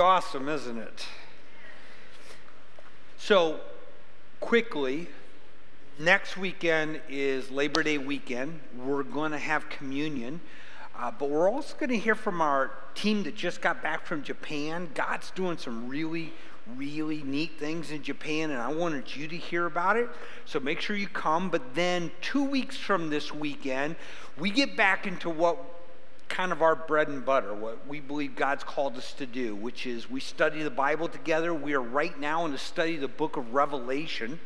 awesome, isn't it? So, quickly, next weekend is Labor Day weekend. We're going to have communion, uh, but we're also going to hear from our team that just got back from Japan. God's doing some really, really neat things in Japan, and I wanted you to hear about it. So make sure you come. But then, two weeks from this weekend, we get back into what kind of our bread and butter, what we believe God's called us to do, which is we study the Bible together. We are right now in the study of the book of Revelation.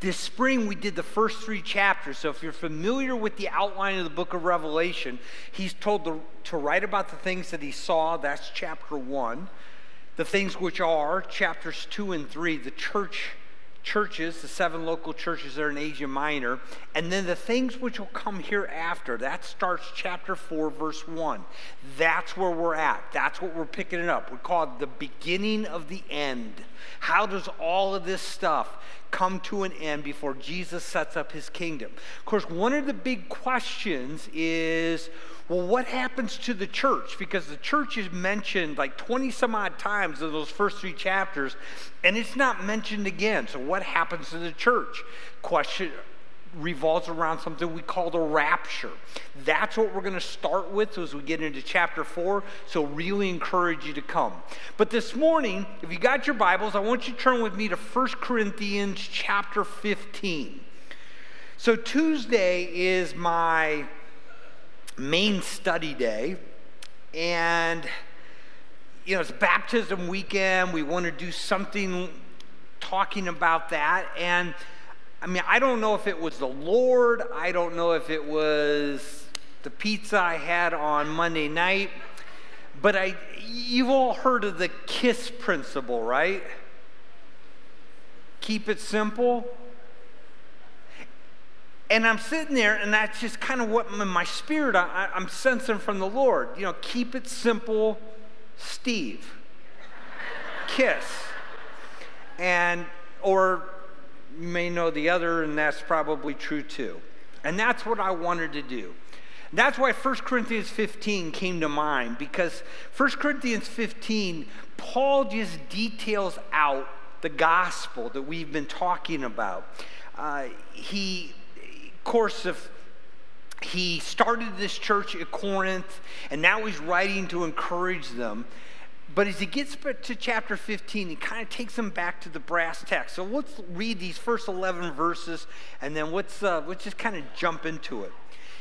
This spring, we did the first three chapters. So, if you're familiar with the outline of the book of Revelation, he's told to, to write about the things that he saw. That's chapter one. The things which are, chapters two and three, the church churches, the seven local churches there in Asia Minor, and then the things which will come hereafter. That starts chapter 4, verse 1. That's where we're at. That's what we're picking it up. We call it the beginning of the end. How does all of this stuff come to an end before Jesus sets up his kingdom? Of course, one of the big questions is well, what happens to the church? Because the church is mentioned like 20 some odd times in those first three chapters, and it's not mentioned again. So, what happens to the church? Question revolves around something we call the rapture. That's what we're going to start with as we get into chapter 4. So, really encourage you to come. But this morning, if you got your Bibles, I want you to turn with me to 1 Corinthians chapter 15. So, Tuesday is my main study day. And, you know, it's baptism weekend. We want to do something talking about that. And, I mean, I don't know if it was the Lord, I don't know if it was the pizza I had on Monday night, but I, you've all heard of the KISS principle, right? Keep it simple, and I'm sitting there, and that's just kind of what in my spirit I, am sensing from the Lord. You know, keep it simple, Steve. Kiss. And, or you may know the other, and that's probably true too. And that's what I wanted to do. That's why 1 Corinthians 15 came to mind, because 1 Corinthians 15, Paul just details out the gospel that we've been talking about. Uh, he course of he started this church at Corinth, and now he's writing to encourage them. But as he gets to chapter 15, he kind of takes them back to the brass tacks. So let's read these first 11 verses, and then let's, uh, let's just kind of jump into it.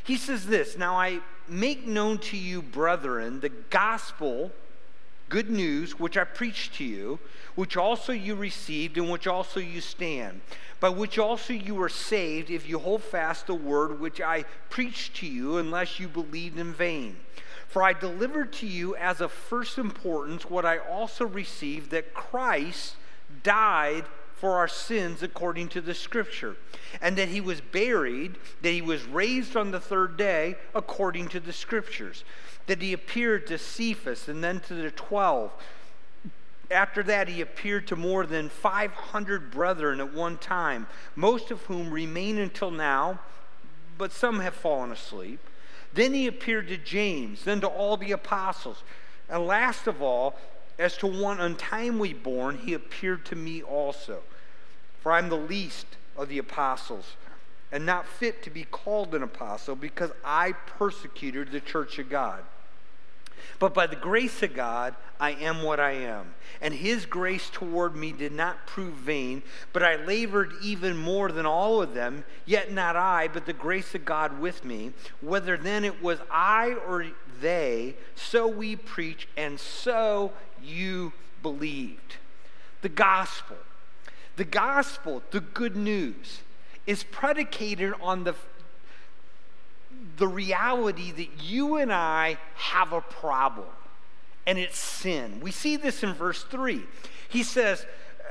He says this Now I make known to you, brethren, the gospel, good news, which I preached to you, which also you received, and which also you stand by which also you are saved if you hold fast the word which I preached to you, unless you believed in vain. For I delivered to you as of first importance what I also received that Christ died for our sins according to the scripture, and that he was buried, that he was raised on the third day according to the scriptures, that he appeared to Cephas and then to the twelve. After that, he appeared to more than 500 brethren at one time, most of whom remain until now, but some have fallen asleep. Then he appeared to James, then to all the apostles. And last of all, as to one untimely born, he appeared to me also. For I'm the least of the apostles, and not fit to be called an apostle, because I persecuted the church of God. But by the grace of God, I am what I am. And his grace toward me did not prove vain, but I labored even more than all of them, yet not I, but the grace of God with me. Whether then it was I or they, so we preach, and so you believed. The gospel, the gospel, the good news, is predicated on the the reality that you and I have a problem, and it's sin. We see this in verse 3. He says, uh,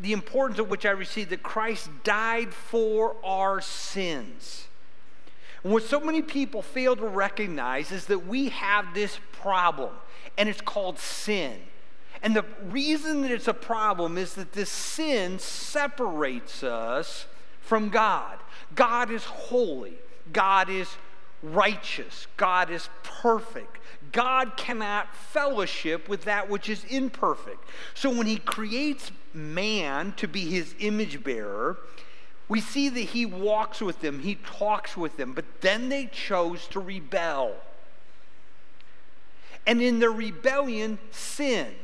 The importance of which I received that Christ died for our sins. And what so many people fail to recognize is that we have this problem, and it's called sin. And the reason that it's a problem is that this sin separates us from God. God is holy, God is righteous, God is perfect. God cannot fellowship with that which is imperfect. So when he creates man to be his image bearer, we see that he walks with them, he talks with them, but then they chose to rebel. And in their rebellion, sin.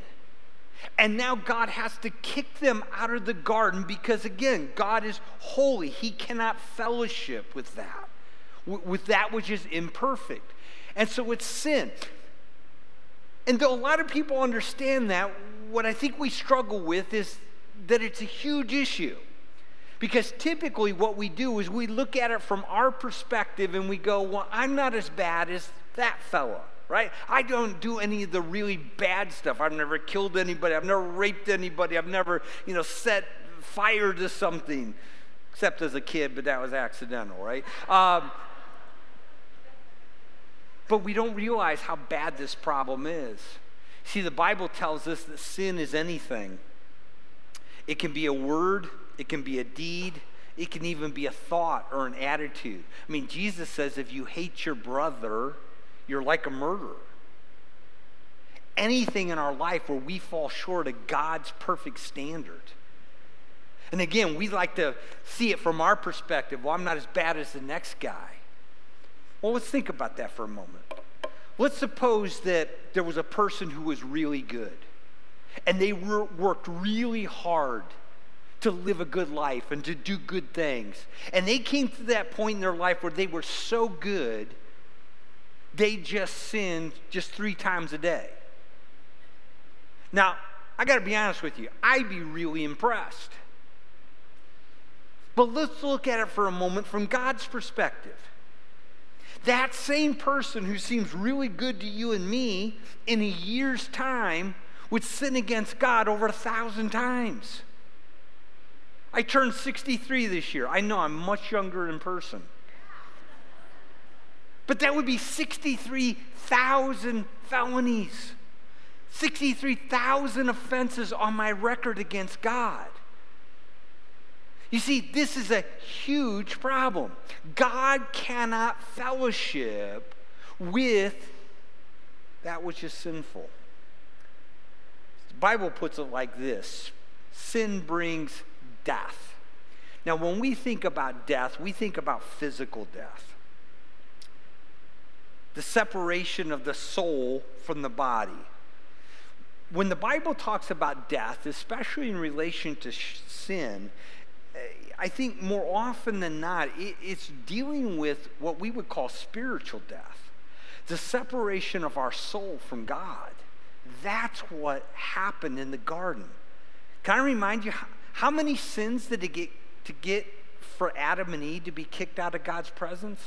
And now God has to kick them out of the garden because, again, God is holy. He cannot fellowship with that, with that which is imperfect. And so it's sin. And though a lot of people understand that, what I think we struggle with is that it's a huge issue. Because typically, what we do is we look at it from our perspective and we go, Well, I'm not as bad as that fella, right? I don't do any of the really bad stuff. I've never killed anybody. I've never raped anybody. I've never, you know, set fire to something, except as a kid, but that was accidental, right? Um, but we don't realize how bad this problem is. See, the Bible tells us that sin is anything. It can be a word, it can be a deed, it can even be a thought or an attitude. I mean, Jesus says if you hate your brother, you're like a murderer. Anything in our life where we fall short of God's perfect standard. And again, we like to see it from our perspective. Well, I'm not as bad as the next guy. Well, let's think about that for a moment. Let's suppose that there was a person who was really good and they worked really hard to live a good life and to do good things. And they came to that point in their life where they were so good, they just sinned just three times a day. Now, I got to be honest with you, I'd be really impressed. But let's look at it for a moment from God's perspective. That same person who seems really good to you and me in a year's time would sin against God over a thousand times. I turned 63 this year. I know I'm much younger in person. But that would be 63,000 felonies, 63,000 offenses on my record against God. You see, this is a huge problem. God cannot fellowship with that which is sinful. The Bible puts it like this sin brings death. Now, when we think about death, we think about physical death the separation of the soul from the body. When the Bible talks about death, especially in relation to sin, I think more often than not, it, it's dealing with what we would call spiritual death, the separation of our soul from God. That's what happened in the garden. Can I remind you how, how many sins did it get to get for Adam and Eve to be kicked out of God's presence?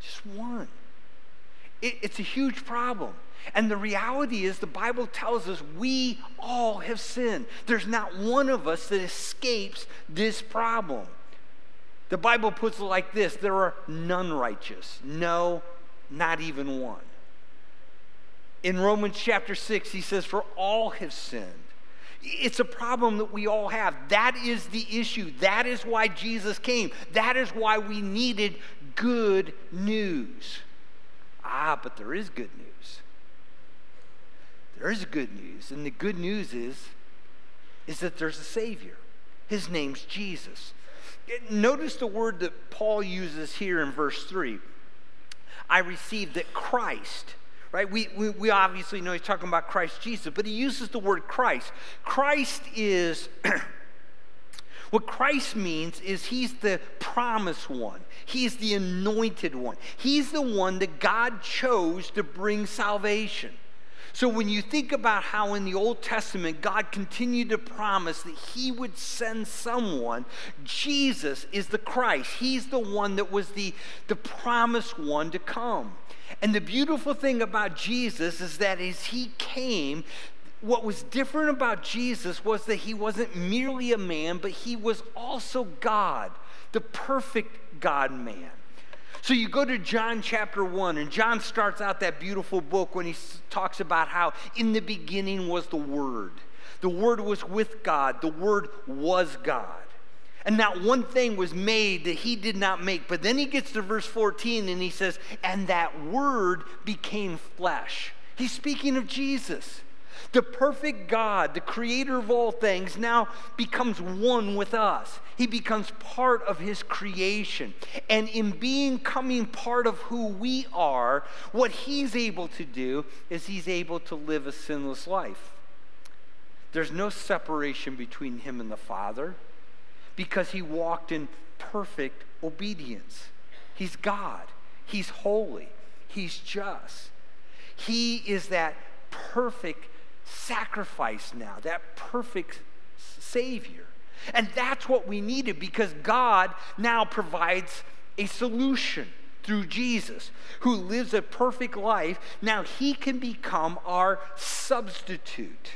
Just one. It, it's a huge problem. And the reality is, the Bible tells us we all have sinned. There's not one of us that escapes this problem. The Bible puts it like this there are none righteous. No, not even one. In Romans chapter 6, he says, For all have sinned. It's a problem that we all have. That is the issue. That is why Jesus came. That is why we needed good news. Ah, but there is good news. There's good news. And the good news is, is that there's a Savior. His name's Jesus. Notice the word that Paul uses here in verse 3. I received that Christ, right? We, we, we obviously know he's talking about Christ Jesus, but he uses the word Christ. Christ is, what Christ means is he's the promised one, he's the anointed one, he's the one that God chose to bring salvation. So when you think about how in the Old Testament God continued to promise that he would send someone, Jesus is the Christ. He's the one that was the, the promised one to come. And the beautiful thing about Jesus is that as he came, what was different about Jesus was that he wasn't merely a man, but he was also God, the perfect God man. So you go to John chapter 1, and John starts out that beautiful book when he talks about how in the beginning was the Word. The Word was with God, the Word was God. And not one thing was made that he did not make. But then he gets to verse 14 and he says, And that word became flesh. He's speaking of Jesus. The perfect God, the creator of all things, now becomes one with us. He becomes part of his creation. And in being coming part of who we are, what he's able to do is he's able to live a sinless life. There's no separation between him and the Father because he walked in perfect obedience. He's God, he's holy, he's just. He is that perfect sacrifice now, that perfect Savior. And that's what we needed because God now provides a solution through Jesus, who lives a perfect life. Now he can become our substitute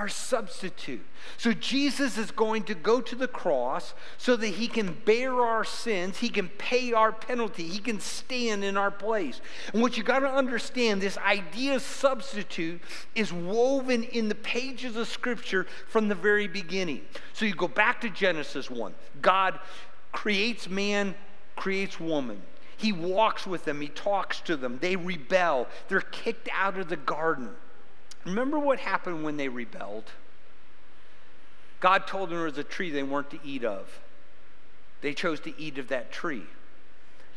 our substitute. So Jesus is going to go to the cross so that he can bear our sins, he can pay our penalty, he can stand in our place. And what you got to understand, this idea of substitute is woven in the pages of scripture from the very beginning. So you go back to Genesis 1. God creates man, creates woman. He walks with them, he talks to them. They rebel. They're kicked out of the garden. Remember what happened when they rebelled? God told them there was a tree they weren't to eat of. They chose to eat of that tree.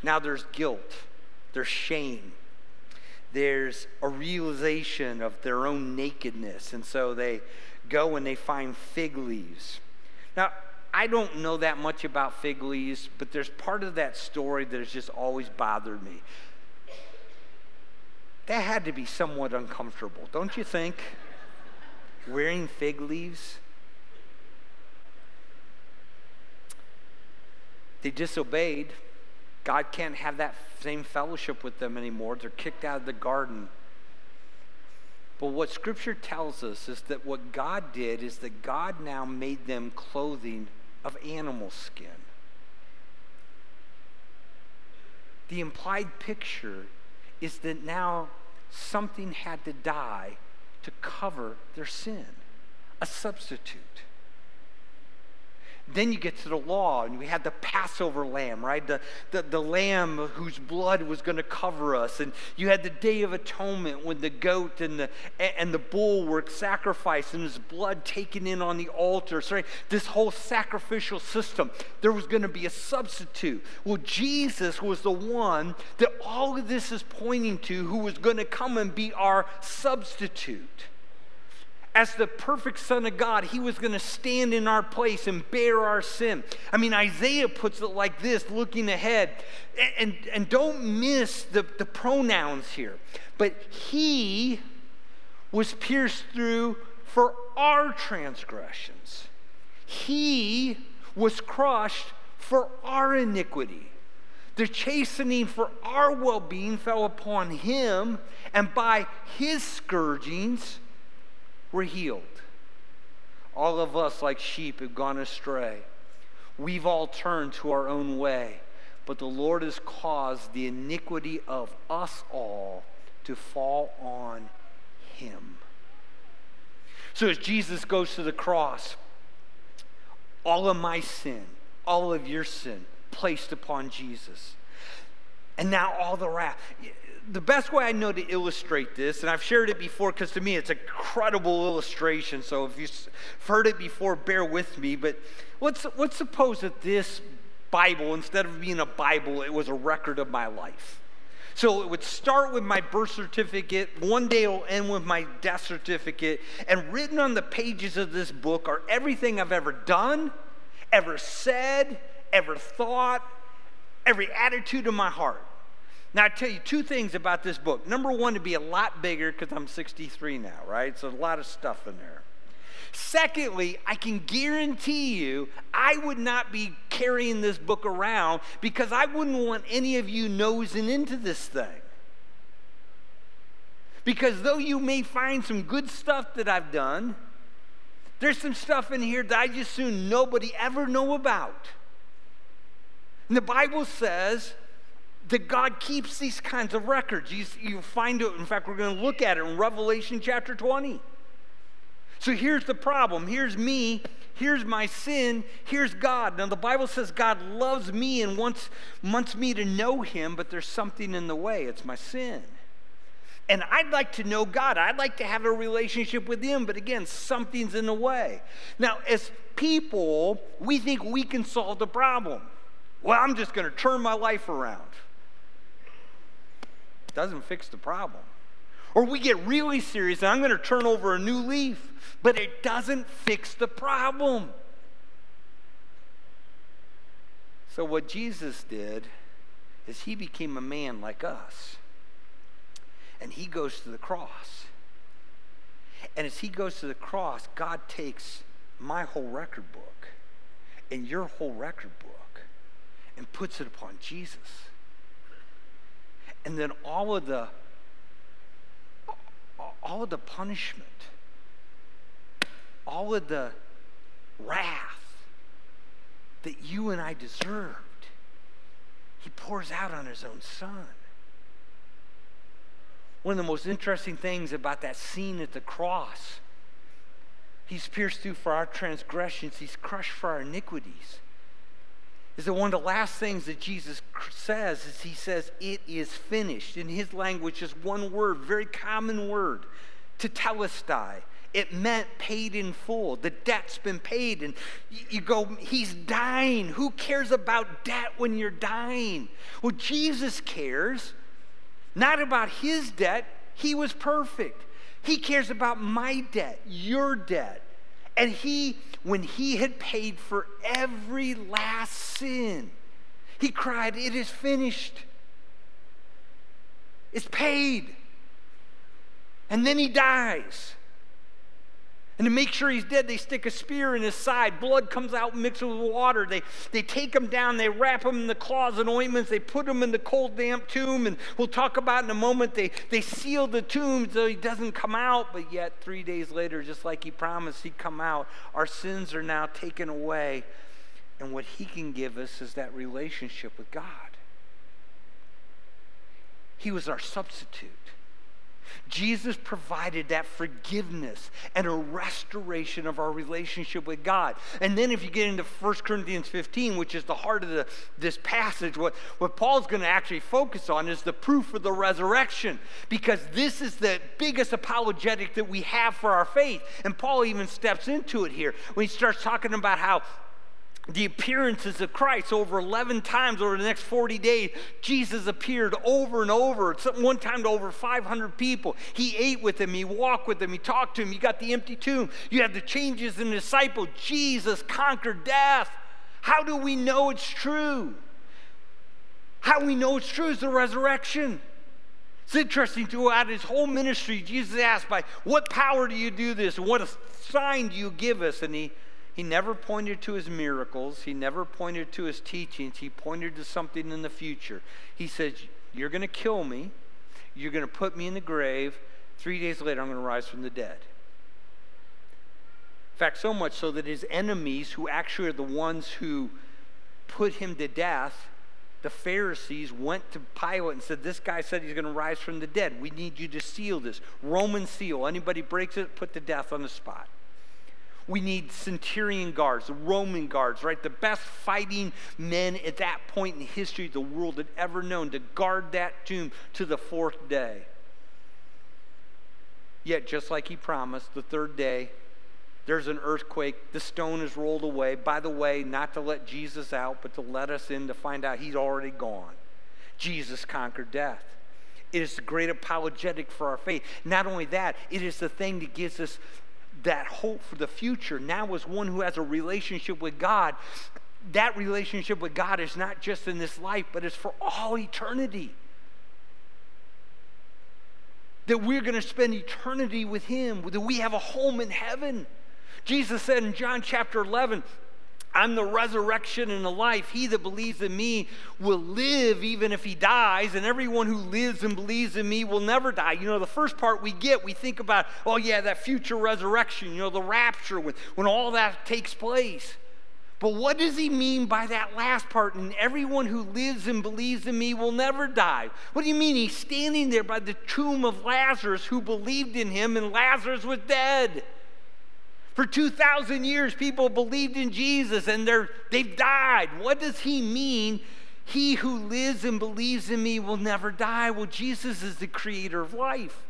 Now there's guilt, there's shame, there's a realization of their own nakedness. And so they go and they find fig leaves. Now, I don't know that much about fig leaves, but there's part of that story that has just always bothered me that had to be somewhat uncomfortable, don't you think? Wearing fig leaves. They disobeyed. God can't have that same fellowship with them anymore. They're kicked out of the garden. But what Scripture tells us is that what God did is that God now made them clothing of animal skin. The implied picture is that now something had to die to cover their sin, a substitute. Then you get to the law, and we had the Passover lamb, right? The, the, the lamb whose blood was going to cover us. And you had the Day of Atonement when the goat and the, and the bull were sacrificed and his blood taken in on the altar. Sorry, this whole sacrificial system, there was going to be a substitute. Well, Jesus was the one that all of this is pointing to who was going to come and be our substitute as the perfect Son of God, he was going to stand in our place and bear our sin. I mean, Isaiah puts it like this, looking ahead. And, and don't miss the, the pronouns here. But he was pierced through for our transgressions, he was crushed for our iniquity. The chastening for our well being fell upon him, and by his scourgings, we're healed. All of us, like sheep, have gone astray. We've all turned to our own way, but the Lord has caused the iniquity of us all to fall on him. So as Jesus goes to the cross, all of my sin, all of your sin, placed upon Jesus. And now all the wrath the best way I know to illustrate this, and I've shared it before because to me it's a credible illustration. So if you've heard it before, bear with me. But let's, let's suppose that this Bible, instead of being a Bible, it was a record of my life. So it would start with my birth certificate. One day it'll end with my death certificate. And written on the pages of this book are everything I've ever done, ever said, ever thought, every attitude of my heart. Now, I tell you two things about this book. Number one, to be a lot bigger because I'm 63 now, right? So, a lot of stuff in there. Secondly, I can guarantee you I would not be carrying this book around because I wouldn't want any of you nosing into this thing. Because though you may find some good stuff that I've done, there's some stuff in here that I just soon nobody ever know about. And the Bible says that God keeps these kinds of records. You, you find it, in fact, we're going to look at it in Revelation chapter 20. So here's the problem. Here's me Here's my sin. Here's God. Now, the Bible says God loves me and wants, wants me to know Him, but there's something in the way. It's my sin. And I'd like to know God. I'd like to have a relationship with Him, but again, something's in the way. Now, as people, we think we can solve the problem. Well, I'm just going to turn my life around. It Doesn't fix the problem. Or we get really serious and I'm going to turn over a new leaf, but it doesn't fix the problem. So, what Jesus did is he became a man like us and he goes to the cross. And as he goes to the cross, God takes my whole record book and your whole record book and puts it upon Jesus. And then all of the all of the punishment, all of the wrath that you and I deserved, he pours out on his own son. One of the most interesting things about that scene at the cross, he's pierced through for our transgressions, he's crushed for our iniquities. Is that one of the last things that Jesus says is he says, It is finished. In his language, just one word, very common word, tetelestai. It meant paid in full. The debt's been paid. And you go, He's dying. Who cares about debt when you're dying? Well, Jesus cares not about his debt. He was perfect. He cares about my debt, your debt. And he, when he had paid for every last sin, he cried, It is finished. It's paid. And then he dies. And to make sure he's dead, they stick a spear in his side. Blood comes out mixed with water. They, they take him down, they wrap him in the cloths and ointments, they put him in the cold, damp tomb. And we'll talk about in a moment, they, they seal the tomb so he doesn't come out. But yet, three days later, just like he promised he'd come out, our sins are now taken away. And what he can give us is that relationship with God. He was our substitute. Jesus provided that forgiveness and a restoration of our relationship with God. And then if you get into 1 Corinthians 15, which is the heart of the, this passage, what, what Paul's going to actually focus on is the proof of the resurrection, because this is the biggest apologetic that we have for our faith. And Paul even steps into it here when he starts talking about how the appearances of Christ over 11 times over the next 40 days. Jesus appeared over and over, one time to over 500 people. He ate with them, he walked with them, he talked to them. You got the empty tomb, you have the changes in the disciple. Jesus conquered death. How do we know it's true? How we know it's true is the resurrection. It's interesting throughout his whole ministry, Jesus asked, By what power do you do this? What sign do you give us? And he he never pointed to his miracles. He never pointed to his teachings. He pointed to something in the future. He said, You're going to kill me. You're going to put me in the grave. Three days later, I'm going to rise from the dead. In fact, so much so that his enemies, who actually are the ones who put him to death, the Pharisees went to Pilate and said, This guy said he's going to rise from the dead. We need you to seal this. Roman seal. Anybody breaks it, put to death on the spot. We need centurion guards, the Roman guards, right? The best fighting men at that point in history the world had ever known to guard that tomb to the fourth day. Yet, just like he promised, the third day, there's an earthquake. The stone is rolled away. By the way, not to let Jesus out, but to let us in to find out he's already gone. Jesus conquered death. It is the great apologetic for our faith. Not only that, it is the thing that gives us that hope for the future now as one who has a relationship with God, that relationship with God is not just in this life, but it's for all eternity. That we're going to spend eternity with Him, that we have a home in heaven. Jesus said in John chapter 11, I'm the resurrection and the life. He that believes in me will live even if he dies, and everyone who lives and believes in me will never die. You know, the first part we get, we think about, oh, yeah, that future resurrection, you know, the rapture, when, when all that takes place. But what does he mean by that last part? And everyone who lives and believes in me will never die. What do you mean? He's standing there by the tomb of Lazarus who believed in him, and Lazarus was dead. For 2,000 years, people believed in Jesus and they're, they've died. What does he mean? He who lives and believes in me will never die. Well, Jesus is the creator of life.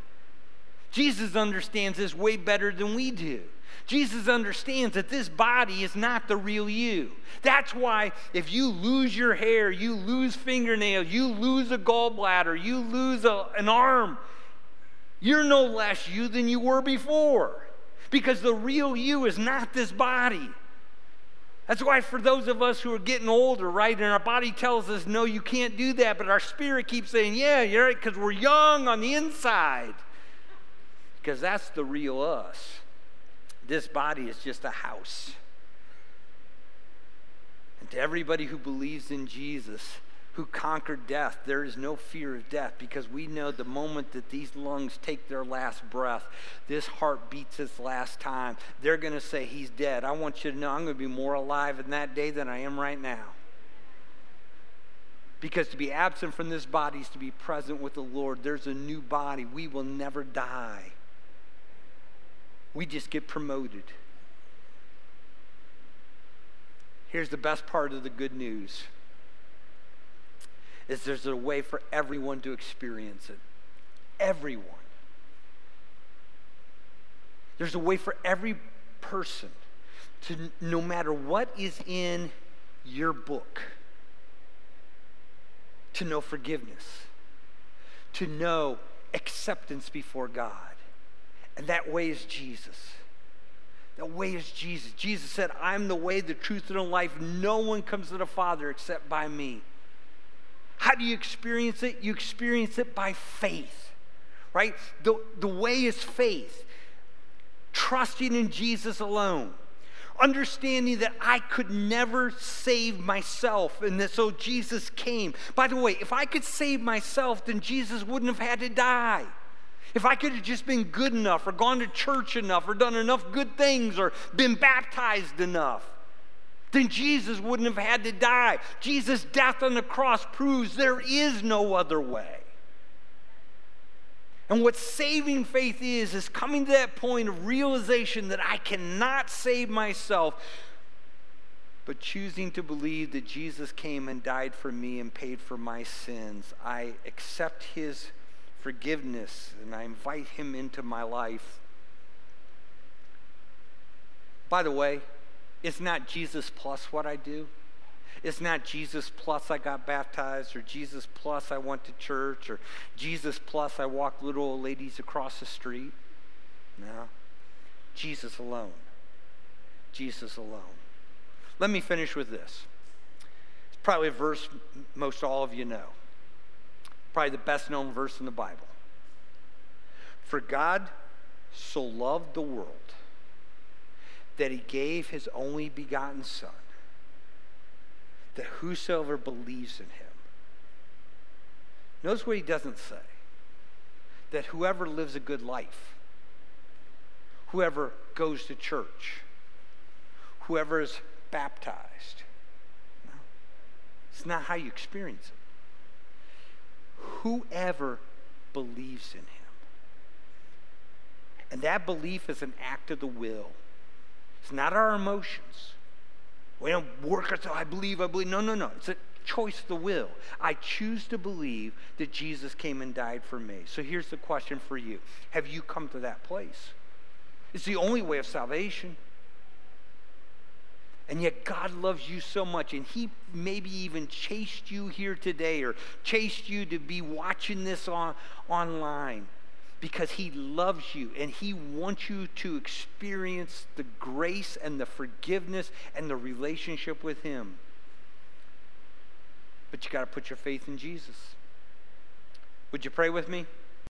Jesus understands this way better than we do. Jesus understands that this body is not the real you. That's why if you lose your hair, you lose fingernails, you lose a gallbladder, you lose a, an arm, you're no less you than you were before. Because the real you is not this body. That's why, for those of us who are getting older, right, and our body tells us, no, you can't do that, but our spirit keeps saying, yeah, you're right, because we're young on the inside. Because that's the real us. This body is just a house. And to everybody who believes in Jesus, who conquered death, there is no fear of death because we know the moment that these lungs take their last breath, this heart beats its last time, they're going to say, He's dead. I want you to know I'm going to be more alive in that day than I am right now. Because to be absent from this body is to be present with the Lord. There's a new body. We will never die. We just get promoted. Here's the best part of the good news is there's a way for everyone to experience it. Everyone. There's a way for every person to, no matter what is in your book, to know forgiveness, to know acceptance before God. And that way is Jesus. The way is Jesus. Jesus said, I'm the way, the truth, and the life. No one comes to the Father except by me. How do you experience it? You experience it by faith, right? The, the way is faith, trusting in Jesus alone. Understanding that I could never save myself, and that so Jesus came. By the way, if I could save myself, then Jesus wouldn't have had to die. If I could have just been good enough, or gone to church enough, or done enough good things, or been baptized enough, then Jesus wouldn't have had to die. Jesus' death on the cross proves there is no other way. And what saving faith is, is coming to that point of realization that I cannot save myself, but choosing to believe that Jesus came and died for me and paid for my sins. I accept his forgiveness and I invite him into my life. By the way, it's not Jesus plus what I do. It's not Jesus plus I got baptized, or Jesus plus I went to church, or Jesus plus I walked little old ladies across the street. No. Jesus alone. Jesus alone. Let me finish with this. It's probably a verse most all of you know. Probably the best known verse in the Bible. For God so loved the world that he gave his only begotten Son, that whosoever believes in him. Notice what he doesn't say that whoever lives a good life, whoever goes to church, whoever is baptized. No, it's not how you experience it. Whoever believes in him. And that belief is an act of the will. It's not our emotions. We don't work until I believe, I believe. No, no, no. It's a choice of the will. I choose to believe that Jesus came and died for me. So here's the question for you Have you come to that place? It's the only way of salvation. And yet, God loves you so much, and He maybe even chased you here today or chased you to be watching this on, online because He loves you and He wants you to experience the grace and the forgiveness and the relationship with Him. But you got to put your faith in Jesus. Would you pray with me?